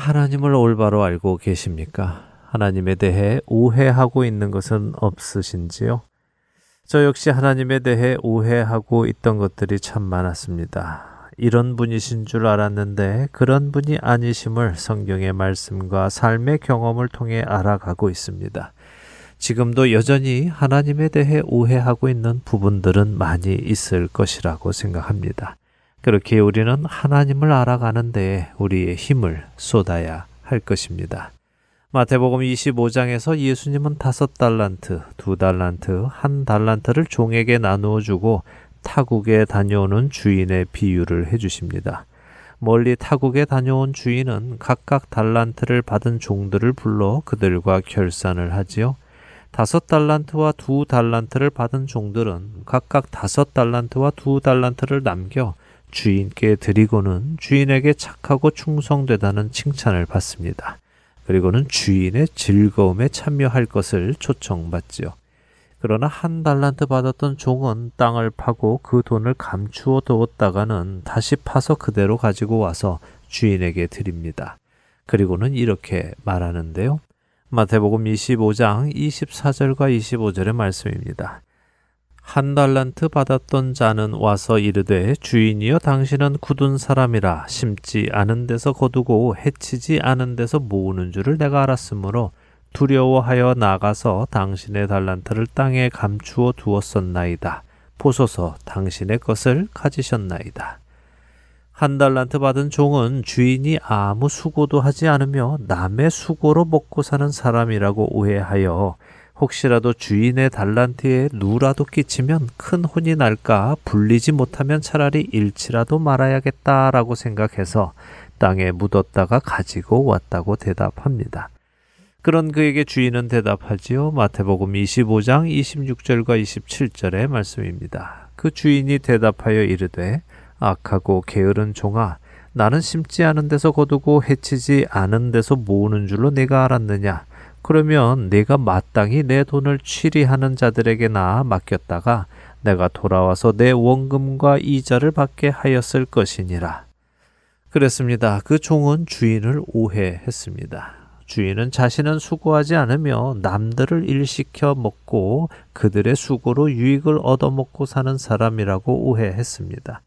하나님을 올바로 알고 계십니까? 하나님에 대해 오해하고 있는 것은 없으신지요? 저 역시 하나님에 대해 오해하고 있던 것들이 참 많았습니다. 이런 분이신 줄 알았는데 그런 분이 아니심을 성경의 말씀과 삶의 경험을 통해 알아가고 있습니다. 지금도 여전히 하나님에 대해 오해하고 있는 부분들은 많이 있을 것이라고 생각합니다. 그렇게 우리는 하나님을 알아가는 데 우리의 힘을 쏟아야 할 것입니다. 마태복음 25장에서 예수님은 다섯 달란트, 두 달란트, 한 달란트를 종에게 나누어 주고 타국에 다녀오는 주인의 비유를 해 주십니다. 멀리 타국에 다녀온 주인은 각각 달란트를 받은 종들을 불러 그들과 결산을 하지요. 다섯 달란트와 두 달란트를 받은 종들은 각각 다섯 달란트와 두 달란트를 남겨 주인께 드리고는 주인에게 착하고 충성되다는 칭찬을 받습니다. 그리고는 주인의 즐거움에 참여할 것을 초청받지요. 그러나 한 달란트 받았던 종은 땅을 파고 그 돈을 감추어 두었다가는 다시 파서 그대로 가지고 와서 주인에게 드립니다. 그리고는 이렇게 말하는데요. 마태복음 25장 24절과 25절의 말씀입니다. 한 달란트 받았던 자는 와서 이르되 주인이여 당신은 굳은 사람이라 심지 않은 데서 거두고 해치지 않은 데서 모으는 줄을 내가 알았으므로 두려워하여 나가서 당신의 달란트를 땅에 감추어 두었었나이다. 보소서 당신의 것을 가지셨나이다. 한 달란트 받은 종은 주인이 아무 수고도 하지 않으며 남의 수고로 먹고 사는 사람이라고 오해하여 혹시라도 주인의 달란트에 누라도 끼치면 큰 혼이 날까 불리지 못하면 차라리 잃지라도 말아야겠다라고 생각해서 땅에 묻었다가 가지고 왔다고 대답합니다. 그런 그에게 주인은 대답하지요. 마태복음 25장 26절과 27절의 말씀입니다. 그 주인이 대답하여 이르되 악하고 게으른 종아 나는 심지 않은 데서 거두고 해치지 않은 데서 모으는 줄로 내가 알았느냐 그러면 내가 마땅히 내 돈을 취리하는 자들에게나 맡겼다가 내가 돌아와서 내 원금과 이자를 받게 하였을 것이니라. 그랬습니다. 그 종은 주인을 오해했습니다. 주인은 자신은 수고하지 않으며 남들을 일시켜 먹고 그들의 수고로 유익을 얻어먹고 사는 사람이라고 오해했습니다.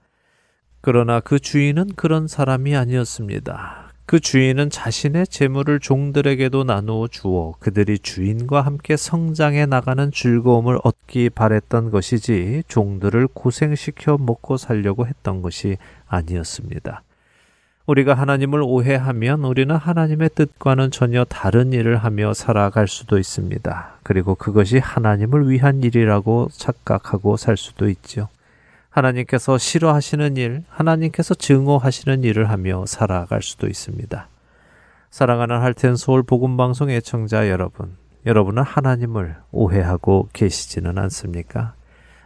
그러나 그 주인은 그런 사람이 아니었습니다. 그 주인은 자신의 재물을 종들에게도 나누어 주어 그들이 주인과 함께 성장해 나가는 즐거움을 얻기 바랬던 것이지 종들을 고생시켜 먹고 살려고 했던 것이 아니었습니다. 우리가 하나님을 오해하면 우리는 하나님의 뜻과는 전혀 다른 일을 하며 살아갈 수도 있습니다. 그리고 그것이 하나님을 위한 일이라고 착각하고 살 수도 있죠. 하나님께서 싫어하시는 일, 하나님께서 증오하시는 일을 하며 살아갈 수도 있습니다. 사랑하는 할텐 서울 복음 방송 애청자 여러분, 여러분은 하나님을 오해하고 계시지는 않습니까?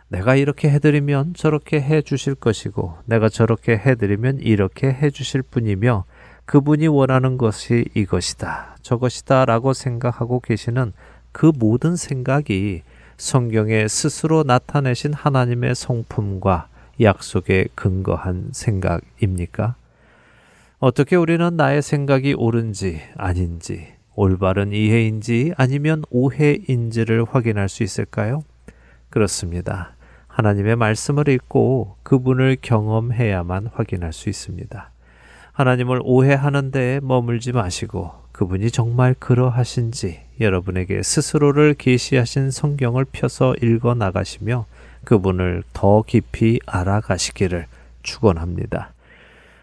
내가 이렇게 해드리면 저렇게 해 주실 것이고, 내가 저렇게 해드리면 이렇게 해 주실 분이며, 그분이 원하는 것이 이것이다, 저것이다 라고 생각하고 계시는 그 모든 생각이 성경에 스스로 나타내신 하나님의 성품과 약속에 근거한 생각입니까? 어떻게 우리는 나의 생각이 옳은지 아닌지, 올바른 이해인지 아니면 오해인지를 확인할 수 있을까요? 그렇습니다. 하나님의 말씀을 읽고 그분을 경험해야만 확인할 수 있습니다. 하나님을 오해하는 데에 머물지 마시고 그분이 정말 그러하신지 여러분에게 스스로를 계시하신 성경을 펴서 읽어 나가시며 그분을 더 깊이 알아가시기를 축원합니다.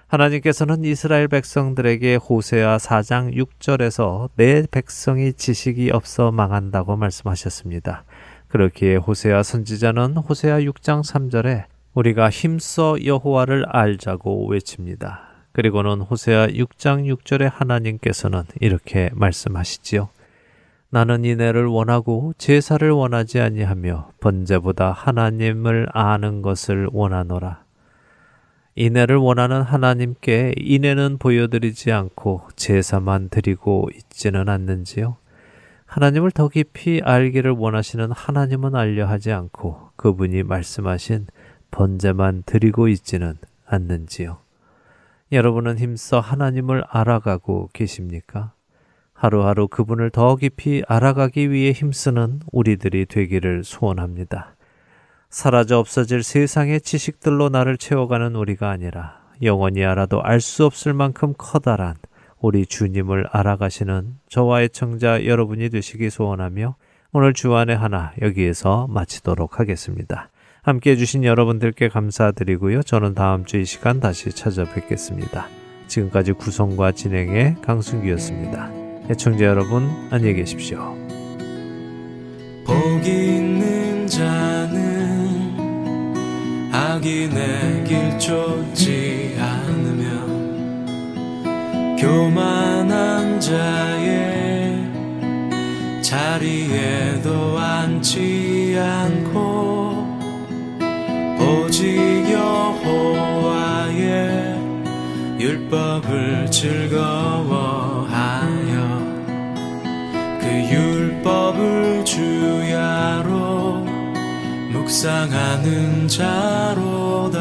하나님께서는 이스라엘 백성들에게 호세아 4장 6절에서 내 백성이 지식이 없어 망한다고 말씀하셨습니다. 그렇기에 호세아 선지자는 호세아 6장 3절에 우리가 힘써 여호와를 알자고 외칩니다. 그리고는 호세아 6장 6절에 하나님께서는 이렇게 말씀하시지요. 나는 이내를 원하고 제사를 원하지 아니하며 번제보다 하나님을 아는 것을 원하노라. 인애를 원하는 하나님께 인애는 보여드리지 않고 제사만 드리고 있지는 않는지요? 하나님을 더 깊이 알기를 원하시는 하나님은 알려 하지 않고 그분이 말씀하신 번제만 드리고 있지는 않는지요? 여러분은 힘써 하나님을 알아가고 계십니까? 하루하루 그분을 더 깊이 알아가기 위해 힘쓰는 우리들이 되기를 소원합니다. 사라져 없어질 세상의 지식들로 나를 채워가는 우리가 아니라 영원히 알아도 알 수 없을 만큼 커다란 우리 주님을 알아가시는 저와의 청자 여러분이 되시기 소원하며 오늘 주안의 하나 여기에서 마치도록 하겠습니다. 함께 해주신 여러분들께 감사드리고요. 저는 다음 주 이 시간 다시 찾아뵙겠습니다. 지금까지 구성과 진행의 강순기였습니다. 애청자 여러분 안녕히 계십시오. 복 있는 자는 악인의 길 쫓지 않으며 교만한 자의 자리에도 앉지 않고 오직 여호와의 율법을 즐거워하여 그 율법을 주야로 묵상하는 자로다.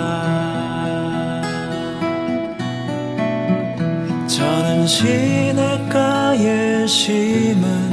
저는 시냇가에 심은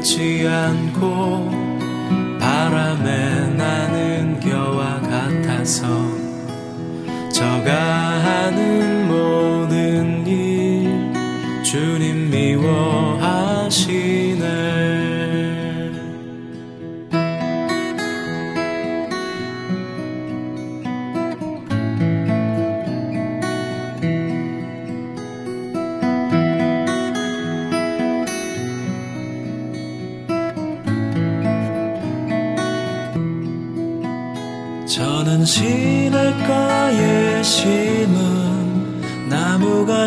그렇지 않고 바람에 나는 겨와 같아서 저가 하는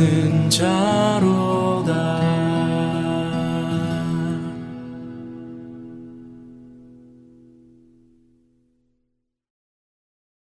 묵상하는 자로다